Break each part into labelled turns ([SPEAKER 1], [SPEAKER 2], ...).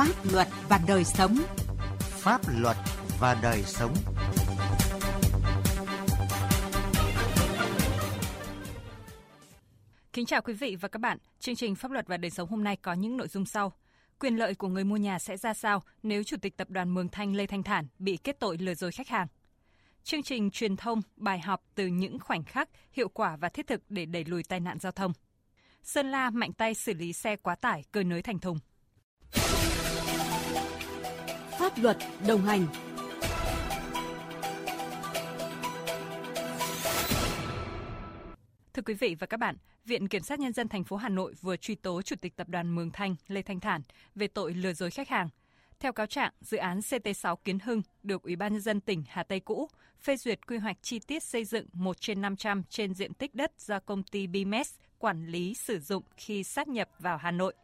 [SPEAKER 1] Pháp luật và đời sống.
[SPEAKER 2] Pháp luật và đời sống.
[SPEAKER 3] Kính chào quý vị và các bạn. Chương trình Pháp luật và đời sống hôm nay có những nội dung sau. Quyền lợi của người mua nhà sẽ ra sao nếu Chủ tịch Tập đoàn Mường Thanh Lê Thanh Thản bị kết tội lừa dối khách hàng? Chương trình truyền thông, bài học từ những khoảnh khắc, hiệu quả và thiết thực để đẩy lùi tai nạn giao thông. Sơn La mạnh tay xử lý xe quá tải cơi nới thành thùng.
[SPEAKER 1] Pháp luật đồng hành
[SPEAKER 3] Thưa quý vị và các bạn, Viện Kiểm sát Nhân dân thành phố Hà Nội vừa truy tố Chủ tịch Tập đoàn Mường Thanh Lê Thanh Thản về tội lừa dối khách hàng. Theo cáo trạng, dự án CT6 Kiến Hưng được Ủy ban nhân dân tỉnh Hà Tây cũ phê duyệt quy hoạch chi tiết xây dựng 1 trên 500 trên diện tích đất do công ty Bimes quản lý sử dụng khi sát nhập vào Hà Nội.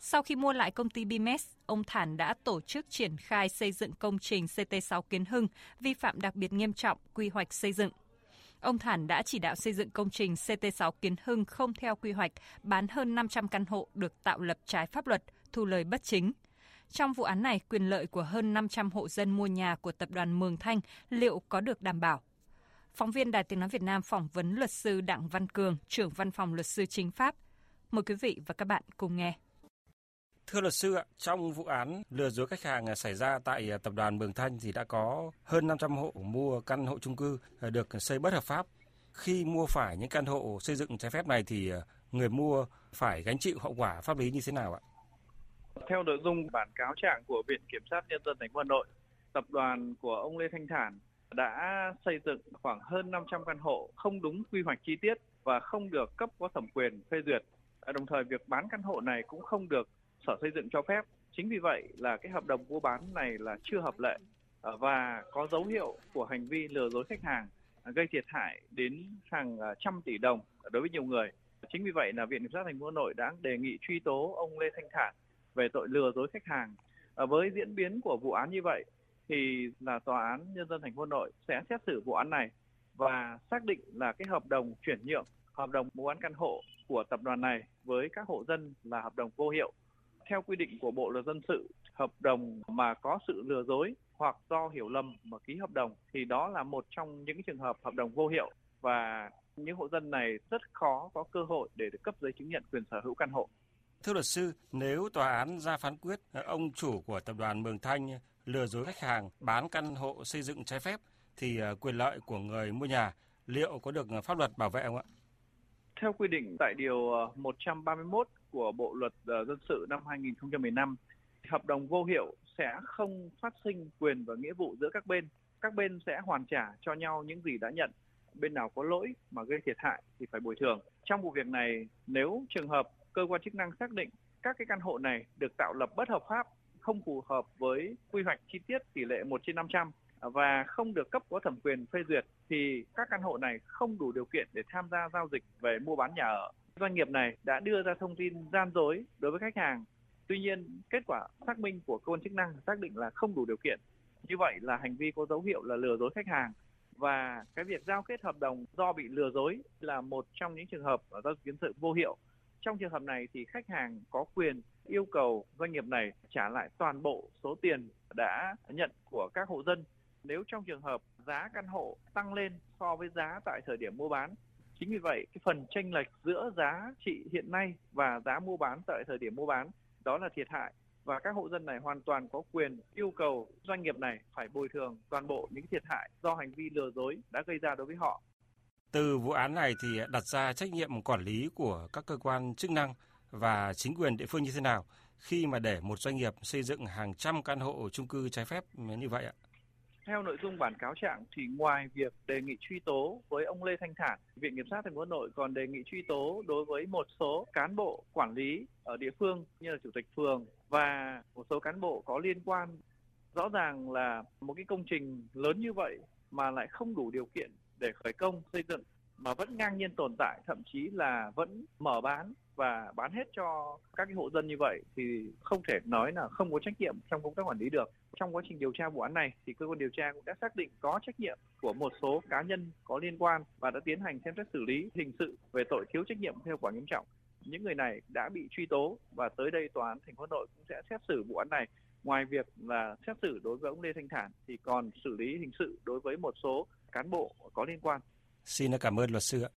[SPEAKER 3] Sau khi mua lại công ty Bimes, ông Thản đã tổ chức triển khai xây dựng công trình CT6 Kiến Hưng vi phạm đặc biệt nghiêm trọng quy hoạch xây dựng. Ông Thản đã chỉ đạo xây dựng công trình CT6 Kiến Hưng không theo quy hoạch, bán hơn 500 căn hộ được tạo lập trái pháp luật, thu lời bất chính. Trong vụ án này, quyền lợi của hơn 500 hộ dân mua nhà của tập đoàn Mường Thanh liệu có được đảm bảo? Phóng viên Đài Tiếng Nói Việt Nam phỏng vấn luật sư Đặng Văn Cường, trưởng văn phòng luật sư chính pháp. Mời quý vị và các bạn cùng nghe.
[SPEAKER 4] Thưa luật sư ạ, trong vụ án lừa dối khách hàng à, xảy ra tại à, tập đoàn Mường Thanh thì đã có hơn 500 hộ mua căn hộ chung cư à, được xây bất hợp pháp. Khi mua phải những căn hộ xây dựng trái phép này thì người mua phải gánh chịu hậu quả pháp lý như thế nào ạ?
[SPEAKER 5] Theo nội dung bản cáo trạng của Viện Kiểm sát Nhân dân thành phố Hà Nội, tập đoàn của ông Lê Thanh Thản đã xây dựng khoảng hơn 500 căn hộ không đúng quy hoạch chi tiết và không được cấp có thẩm quyền phê duyệt. Đồng thời việc bán căn hộ này cũng không được sở xây dựng cho phép. Chính vì vậy là cái hợp đồng mua bán này là chưa hợp lệ ờ, và có dấu hiệu của hành vi lừa dối khách hàng ờ, gây thiệt hại đến hàng ờ, trăm tỷ đồng đối với nhiều người. Chính vì vậy là Viện Kiểm sát thành phố Hà Nội đã đề nghị truy tố ông Lê Thanh Thản về tội lừa dối khách hàng. Với diễn biến của vụ án như vậy thì là tòa án nhân dân thành phố Hà Nội sẽ xét xử vụ án này và xác định là cái hợp đồng chuyển nhượng, hợp đồng mua bán căn hộ của tập đoàn này với các hộ dân là hợp đồng vô hiệu theo quy định của Bộ luật dân sự, hợp đồng mà có sự lừa dối hoặc do hiểu lầm mà ký hợp đồng thì đó là một trong những trường hợp hợp đồng vô hiệu và những hộ dân này rất khó có cơ hội để được cấp giấy chứng nhận quyền sở hữu căn hộ.
[SPEAKER 4] Thưa luật sư, nếu tòa án ra phán quyết ông chủ của tập đoàn Mường Thanh lừa dối khách hàng bán căn hộ xây dựng trái phép thì à, quyền lợi của người mua nhà liệu có được pháp luật bảo vệ không ạ?
[SPEAKER 5] Theo quy định tại điều ờ, 131 của Bộ luật ờ, dân sự năm 2015, hợp đồng vô hiệu sẽ không phát sinh quyền và nghĩa vụ giữa các bên. Các bên sẽ hoàn trả cho nhau những gì đã nhận. Bên nào có lỗi mà gây thiệt hại thì phải bồi thường. Trong vụ việc này, nếu trường hợp cơ quan chức năng xác định các cái căn hộ này được tạo lập bất hợp pháp, không phù hợp với quy hoạch chi tiết tỷ lệ 1 trên 500 và không được cấp có thẩm quyền phê duyệt thì các căn hộ này không đủ điều kiện để tham gia giao dịch về mua bán nhà ở. Doanh nghiệp này đã đưa ra thông tin gian dối đối với khách hàng. Tuy nhiên, kết quả xác minh của cơ quan chức năng xác định là không đủ điều kiện. Như vậy là hành vi có dấu hiệu là lừa dối khách hàng và cái việc giao kết hợp đồng do bị lừa dối là một trong những trường hợp giao dịch dân sự vô hiệu. Trong trường hợp này thì khách hàng có quyền yêu cầu doanh nghiệp này trả lại toàn bộ số tiền đã nhận của các hộ dân nếu trong trường hợp giá căn hộ tăng lên so với giá tại thời điểm mua bán. Chính vì vậy, cái phần tranh lệch giữa giá trị hiện nay và giá mua bán tại thời điểm mua bán đó là thiệt hại và các hộ dân này hoàn toàn có quyền yêu cầu doanh nghiệp này phải bồi thường toàn bộ những thiệt hại do hành vi lừa dối đã gây ra đối với họ.
[SPEAKER 4] Từ vụ án này thì đặt ra trách nhiệm quản lý của các cơ quan chức năng và chính quyền địa phương như thế nào khi mà để một doanh nghiệp xây dựng hàng trăm căn hộ chung cư trái phép như vậy ạ?
[SPEAKER 5] Theo nội dung bản cáo trạng thì ngoài việc đề nghị truy tố với ông Lê Thanh Thản, Viện Kiểm sát thành phố Hà Nội còn đề nghị truy tố đối với một số cán bộ quản lý ở địa phương như là chủ tịch phường và một số cán bộ có liên quan. Rõ ràng là một cái công trình lớn như vậy mà lại không đủ điều kiện để khởi công xây dựng mà vẫn ngang nhiên tồn tại thậm chí là vẫn mở bán và bán hết cho các cái hộ dân như vậy thì không thể nói là không có trách nhiệm trong công tác quản lý được. Trong quá trình điều tra vụ án này thì cơ quan điều tra cũng đã xác định có trách nhiệm của một số cá nhân có liên quan và đã tiến hành xem xét xử lý hình sự về tội thiếu trách nhiệm theo quả nghiêm trọng. những người này đã bị truy tố và tới đây tòa án thành phố Hà Nội cũng sẽ xét xử vụ án này. Ngoài việc là xét xử đối với ông Lê Thanh Thản thì còn xử lý hình sự đối với một số cán bộ có liên quan.
[SPEAKER 4] Xin cảm ơn luật sư ạ.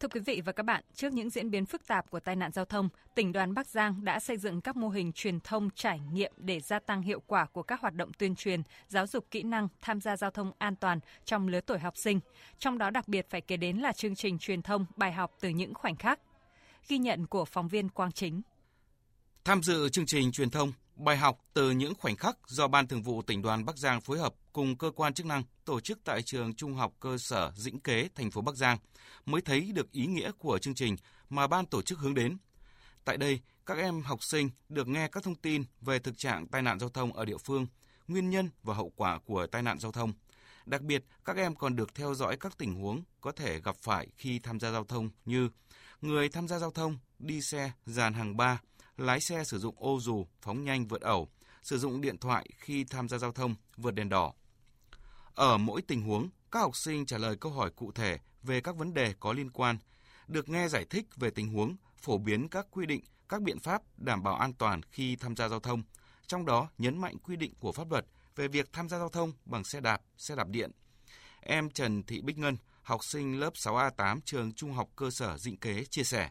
[SPEAKER 3] Thưa quý vị và các bạn, trước những diễn biến phức tạp của tai nạn giao thông, tỉnh đoàn Bắc Giang đã xây dựng các mô hình truyền thông trải nghiệm để gia tăng hiệu quả của các hoạt động tuyên truyền, giáo dục kỹ năng tham gia giao thông an toàn trong lứa tuổi học sinh. Trong đó đặc biệt phải kể đến là chương trình truyền thông bài học từ những khoảnh khắc. Ghi nhận của phóng viên Quang Chính.
[SPEAKER 6] Tham dự chương trình truyền thông bài học từ những khoảnh khắc do Ban Thường vụ tỉnh đoàn Bắc Giang phối hợp cùng cơ quan chức năng tổ chức tại trường Trung học cơ sở Dĩnh Kế, thành phố Bắc Giang mới thấy được ý nghĩa của chương trình mà ban tổ chức hướng đến. Tại đây, các em học sinh được nghe các thông tin về thực trạng tai nạn giao thông ở địa phương, nguyên nhân và hậu quả của tai nạn giao thông. Đặc biệt, các em còn được theo dõi các tình huống có thể gặp phải khi tham gia giao thông như người tham gia giao thông đi xe dàn hàng ba, lái xe sử dụng ô dù, phóng nhanh vượt ẩu, sử dụng điện thoại khi tham gia giao thông, vượt đèn đỏ. Ở mỗi tình huống, các học sinh trả lời câu hỏi cụ thể về các vấn đề có liên quan, được nghe giải thích về tình huống, phổ biến các quy định, các biện pháp đảm bảo an toàn khi tham gia giao thông, trong đó nhấn mạnh quy định của pháp luật về việc tham gia giao thông bằng xe đạp, xe đạp điện. Em Trần Thị Bích Ngân, học sinh lớp 6A8 trường Trung học cơ sở Dĩnh Kế chia sẻ.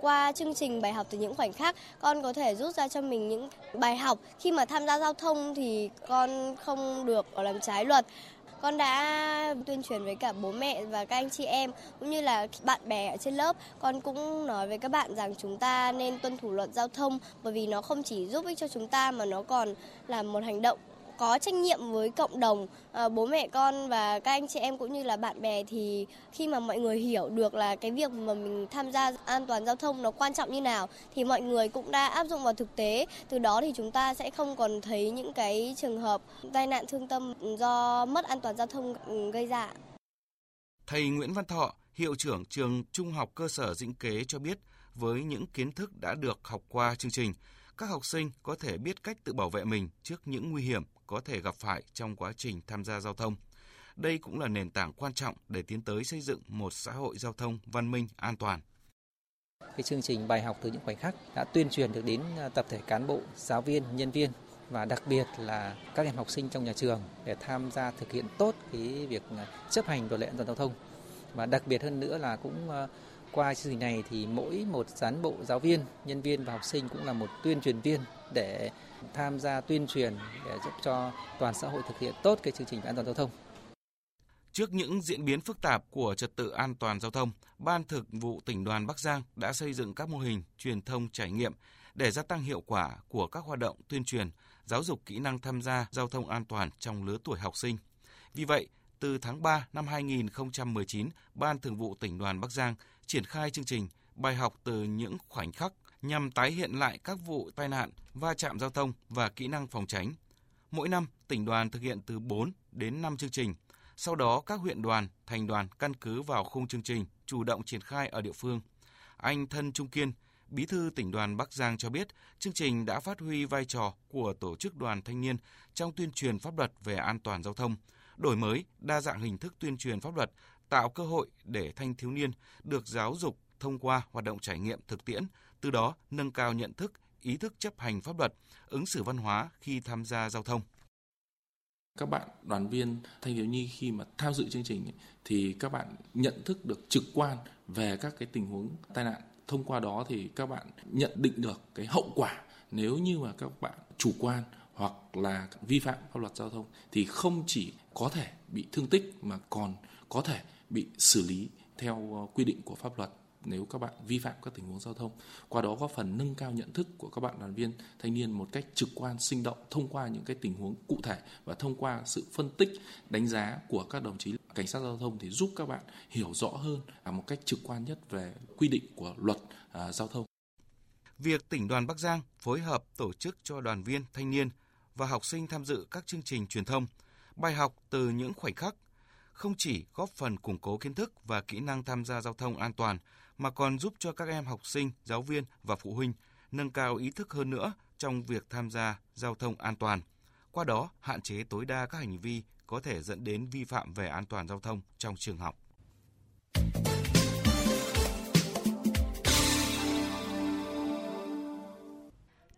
[SPEAKER 7] Qua chương trình bài học từ những khoảnh khắc, con có thể rút ra cho mình những bài học khi mà tham gia giao thông thì con không được làm trái luật. Con đã tuyên truyền với cả bố mẹ và các anh chị em cũng như là bạn bè ở trên lớp. Con cũng nói với các bạn rằng chúng ta nên tuân thủ luật giao thông bởi vì nó không chỉ giúp ích cho chúng ta mà nó còn là một hành động có trách nhiệm với cộng đồng à, bố mẹ con và các anh chị em cũng như là bạn bè thì khi mà mọi người hiểu được là cái việc mà mình tham gia an toàn giao thông nó quan trọng như nào thì mọi người cũng đã áp dụng vào thực tế từ đó thì chúng ta sẽ không còn thấy những cái trường hợp tai nạn thương tâm do mất an toàn giao thông ừ, gây ra.
[SPEAKER 6] Thầy Nguyễn Văn Thọ, hiệu trưởng trường Trung học cơ sở Dĩnh Kế cho biết với những kiến thức đã được học qua chương trình, các học sinh có thể biết cách tự bảo vệ mình trước những nguy hiểm có thể gặp phải trong quá trình tham gia giao thông. Đây cũng là nền tảng quan trọng để tiến tới xây dựng một xã hội giao thông văn minh, an toàn.
[SPEAKER 8] Cái chương trình bài học từ những khoảnh khắc đã tuyên truyền được đến à, tập thể cán bộ, giáo viên, nhân viên và đặc biệt là các em học sinh trong nhà trường để tham gia thực hiện tốt cái việc à, chấp hành luật lệ an toàn giao thông. Và đặc biệt hơn nữa là cũng à, qua chương trình này thì mỗi một cán bộ giáo viên, nhân viên và học sinh cũng là một tuyên truyền viên để tham gia tuyên truyền để giúp cho toàn xã hội thực hiện tốt cái chương trình an toàn giao thông.
[SPEAKER 6] Trước những diễn biến phức tạp của trật tự an toàn giao thông, Ban Thực vụ tỉnh đoàn Bắc Giang đã xây dựng các mô hình truyền thông trải nghiệm để gia tăng hiệu quả của các hoạt động tuyên truyền, giáo dục kỹ năng tham gia giao thông an toàn trong lứa tuổi học sinh. Vì vậy, từ tháng 3 năm 2019, Ban Thường vụ tỉnh đoàn Bắc Giang triển khai chương trình bài học từ những khoảnh khắc nhằm tái hiện lại các vụ tai nạn, va chạm giao thông và kỹ năng phòng tránh. Mỗi năm, tỉnh đoàn thực hiện từ 4 đến 5 chương trình. Sau đó, các huyện đoàn, thành đoàn căn cứ vào khung chương trình chủ động triển khai ở địa phương. Anh Thân Trung Kiên, Bí thư tỉnh đoàn Bắc Giang cho biết, chương trình đã phát huy vai trò của tổ chức đoàn thanh niên trong tuyên truyền pháp luật về an toàn giao thông, đổi mới, đa dạng hình thức tuyên truyền pháp luật, tạo cơ hội để thanh thiếu niên được giáo dục thông qua hoạt động trải nghiệm thực tiễn, từ đó nâng cao nhận thức, ý thức chấp hành pháp luật, ứng xử văn hóa khi tham gia giao thông.
[SPEAKER 9] Các bạn đoàn viên thanh thiếu nhi khi mà tham dự chương trình thì các bạn nhận thức được trực quan về các cái tình huống tai nạn. Thông qua đó thì các bạn nhận định được cái hậu quả nếu như mà các bạn chủ quan hoặc là vi phạm pháp luật giao thông thì không chỉ có thể bị thương tích mà còn có thể bị xử lý theo quy định của pháp luật nếu các bạn vi phạm các tình huống giao thông. Qua đó góp phần nâng cao nhận thức của các bạn đoàn viên thanh niên một cách trực quan, sinh động thông qua những cái tình huống cụ thể và thông qua sự phân tích, đánh giá của các đồng chí cảnh sát giao thông thì giúp các bạn hiểu rõ hơn à, một cách trực quan nhất về quy định của luật à, giao thông.
[SPEAKER 6] Việc tỉnh đoàn Bắc Giang phối hợp tổ chức cho đoàn viên, thanh niên và học sinh tham dự các chương trình truyền thông, bài học từ những khoảnh khắc không chỉ góp phần củng cố kiến thức và kỹ năng tham gia giao thông an toàn mà còn giúp cho các em học sinh, giáo viên và phụ huynh nâng cao ý thức hơn nữa trong việc tham gia giao thông an toàn. Qua đó, hạn chế tối đa các hành vi có thể dẫn đến vi phạm về an toàn giao thông trong trường học.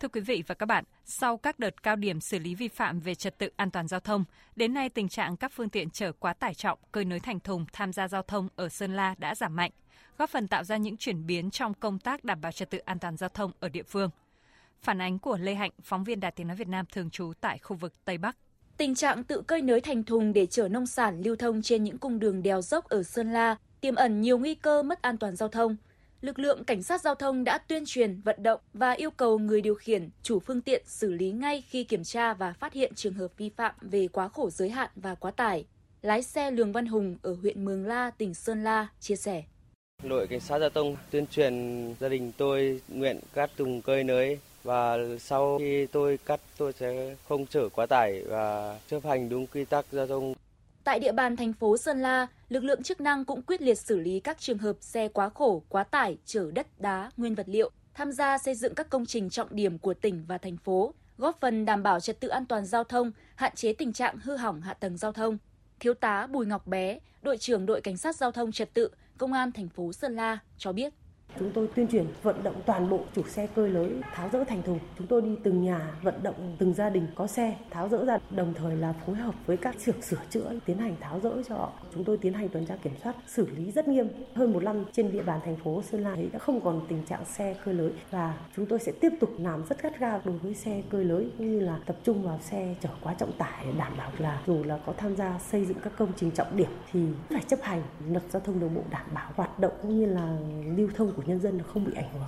[SPEAKER 3] Thưa quý vị và các bạn, sau các đợt cao điểm xử lý vi phạm về trật tự an toàn giao thông, đến nay tình trạng các phương tiện chở quá tải trọng, cơi nới thành thùng tham gia giao thông ở Sơn La đã giảm mạnh, góp phần tạo ra những chuyển biến trong công tác đảm bảo trật tự an toàn giao thông ở địa phương. Phản ánh của Lê Hạnh, phóng viên Đài Tiếng nói Việt Nam thường trú tại khu vực Tây Bắc.
[SPEAKER 10] Tình trạng tự cơi nới thành thùng để chở nông sản lưu thông trên những cung đường đèo dốc ở Sơn La tiềm ẩn nhiều nguy cơ mất an toàn giao thông. Lực lượng cảnh sát giao thông đã tuyên truyền, vận động và yêu cầu người điều khiển, chủ phương tiện xử lý ngay khi kiểm tra và phát hiện trường hợp vi phạm về quá khổ giới hạn và quá tải. Lái xe Lường Văn Hùng ở huyện Mường La, tỉnh Sơn La chia sẻ.
[SPEAKER 11] Đội cảnh sát giao thông tuyên truyền gia đình tôi nguyện cắt tùng cơi nới và sau khi tôi cắt tôi sẽ không chở quá tải và chấp hành đúng quy tắc giao thông.
[SPEAKER 10] Tại địa bàn thành phố Sơn La, lực lượng chức năng cũng quyết liệt xử lý các trường hợp xe quá khổ, quá tải, chở đất, đá, nguyên vật liệu, tham gia xây dựng các công trình trọng điểm của tỉnh và thành phố, góp phần đảm bảo trật tự an toàn giao thông, hạn chế tình trạng hư hỏng hạ tầng giao thông. Thiếu tá Bùi Ngọc Bé, đội trưởng đội cảnh sát giao thông trật tự, công an thành phố Sơn La cho biết.
[SPEAKER 12] Chúng tôi tuyên truyền vận động toàn bộ chủ xe cơi lưới tháo rỡ thành thùng. Chúng tôi đi từng nhà vận động từng gia đình có xe tháo rỡ ra, đồng thời là phối hợp với các xưởng sửa chữa tiến hành tháo rỡ cho họ. Chúng tôi tiến hành tuần tra kiểm soát, xử lý rất nghiêm. Hơn một năm trên địa bàn thành phố Sơn La đã không còn tình trạng xe cơi lưới và chúng tôi sẽ tiếp tục làm rất gắt gao đối với xe cơi lưới cũng như là tập trung vào xe chở quá trọng tải để đảm bảo là dù là có tham gia xây dựng các công trình trọng điểm thì phải chấp hành luật giao thông đường bộ đảm bảo hoạt động cũng như là lưu thông của nhân dân không bị ảnh hưởng.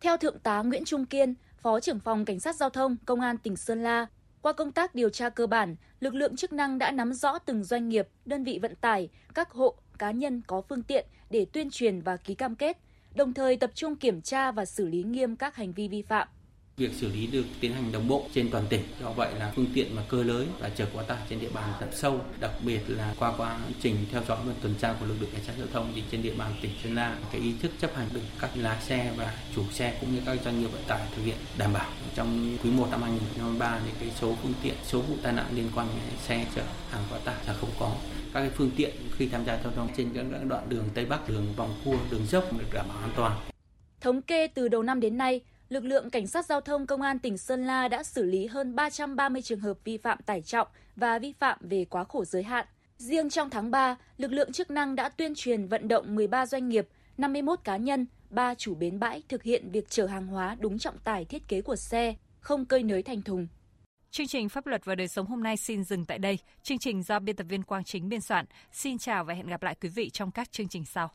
[SPEAKER 10] Theo Thượng tá Nguyễn Trung Kiên, Phó trưởng phòng Cảnh sát Giao thông Công an tỉnh Sơn La, qua công tác điều tra cơ bản, lực lượng chức năng đã nắm rõ từng doanh nghiệp, đơn vị vận tải, các hộ, cá nhân có phương tiện để tuyên truyền và ký cam kết, đồng thời tập trung kiểm tra và xử lý nghiêm các hành vi vi phạm.
[SPEAKER 13] Việc xử lý được tiến hành đồng bộ trên toàn tỉnh. Do vậy là phương tiện mà cơ lưới và chở quá tải trên địa bàn tận sâu, đặc biệt là qua quá trình theo dõi và tuần tra của lực lượng cảnh sát giao thông thì trên địa bàn tỉnh Sơn La cái ý thức chấp hành được các lái xe và chủ xe cũng như các doanh nghiệp vận tải thực hiện đảm bảo. Trong quý 1 năm 2023 thì cái số phương tiện, số vụ tai nạn liên quan đến xe chở hàng quá tải là không có các cái phương tiện khi tham gia giao thông trên các đoạn đường Tây Bắc, đường vòng cua, đường dốc được đảm bảo an toàn.
[SPEAKER 10] Thống kê từ đầu năm đến nay, lực lượng cảnh sát giao thông công an tỉnh Sơn La đã xử lý hơn 330 trường hợp vi phạm tải trọng và vi phạm về quá khổ giới hạn. Riêng trong tháng 3, lực lượng chức năng đã tuyên truyền vận động 13 doanh nghiệp, 51 cá nhân, 3 chủ bến bãi thực hiện việc chở hàng hóa đúng trọng tải thiết kế của xe, không cơi nới thành thùng.
[SPEAKER 3] Chương trình Pháp luật và đời sống hôm nay xin dừng tại đây. Chương trình do biên tập viên Quang Chính biên soạn. Xin chào và hẹn gặp lại quý vị trong các chương trình sau.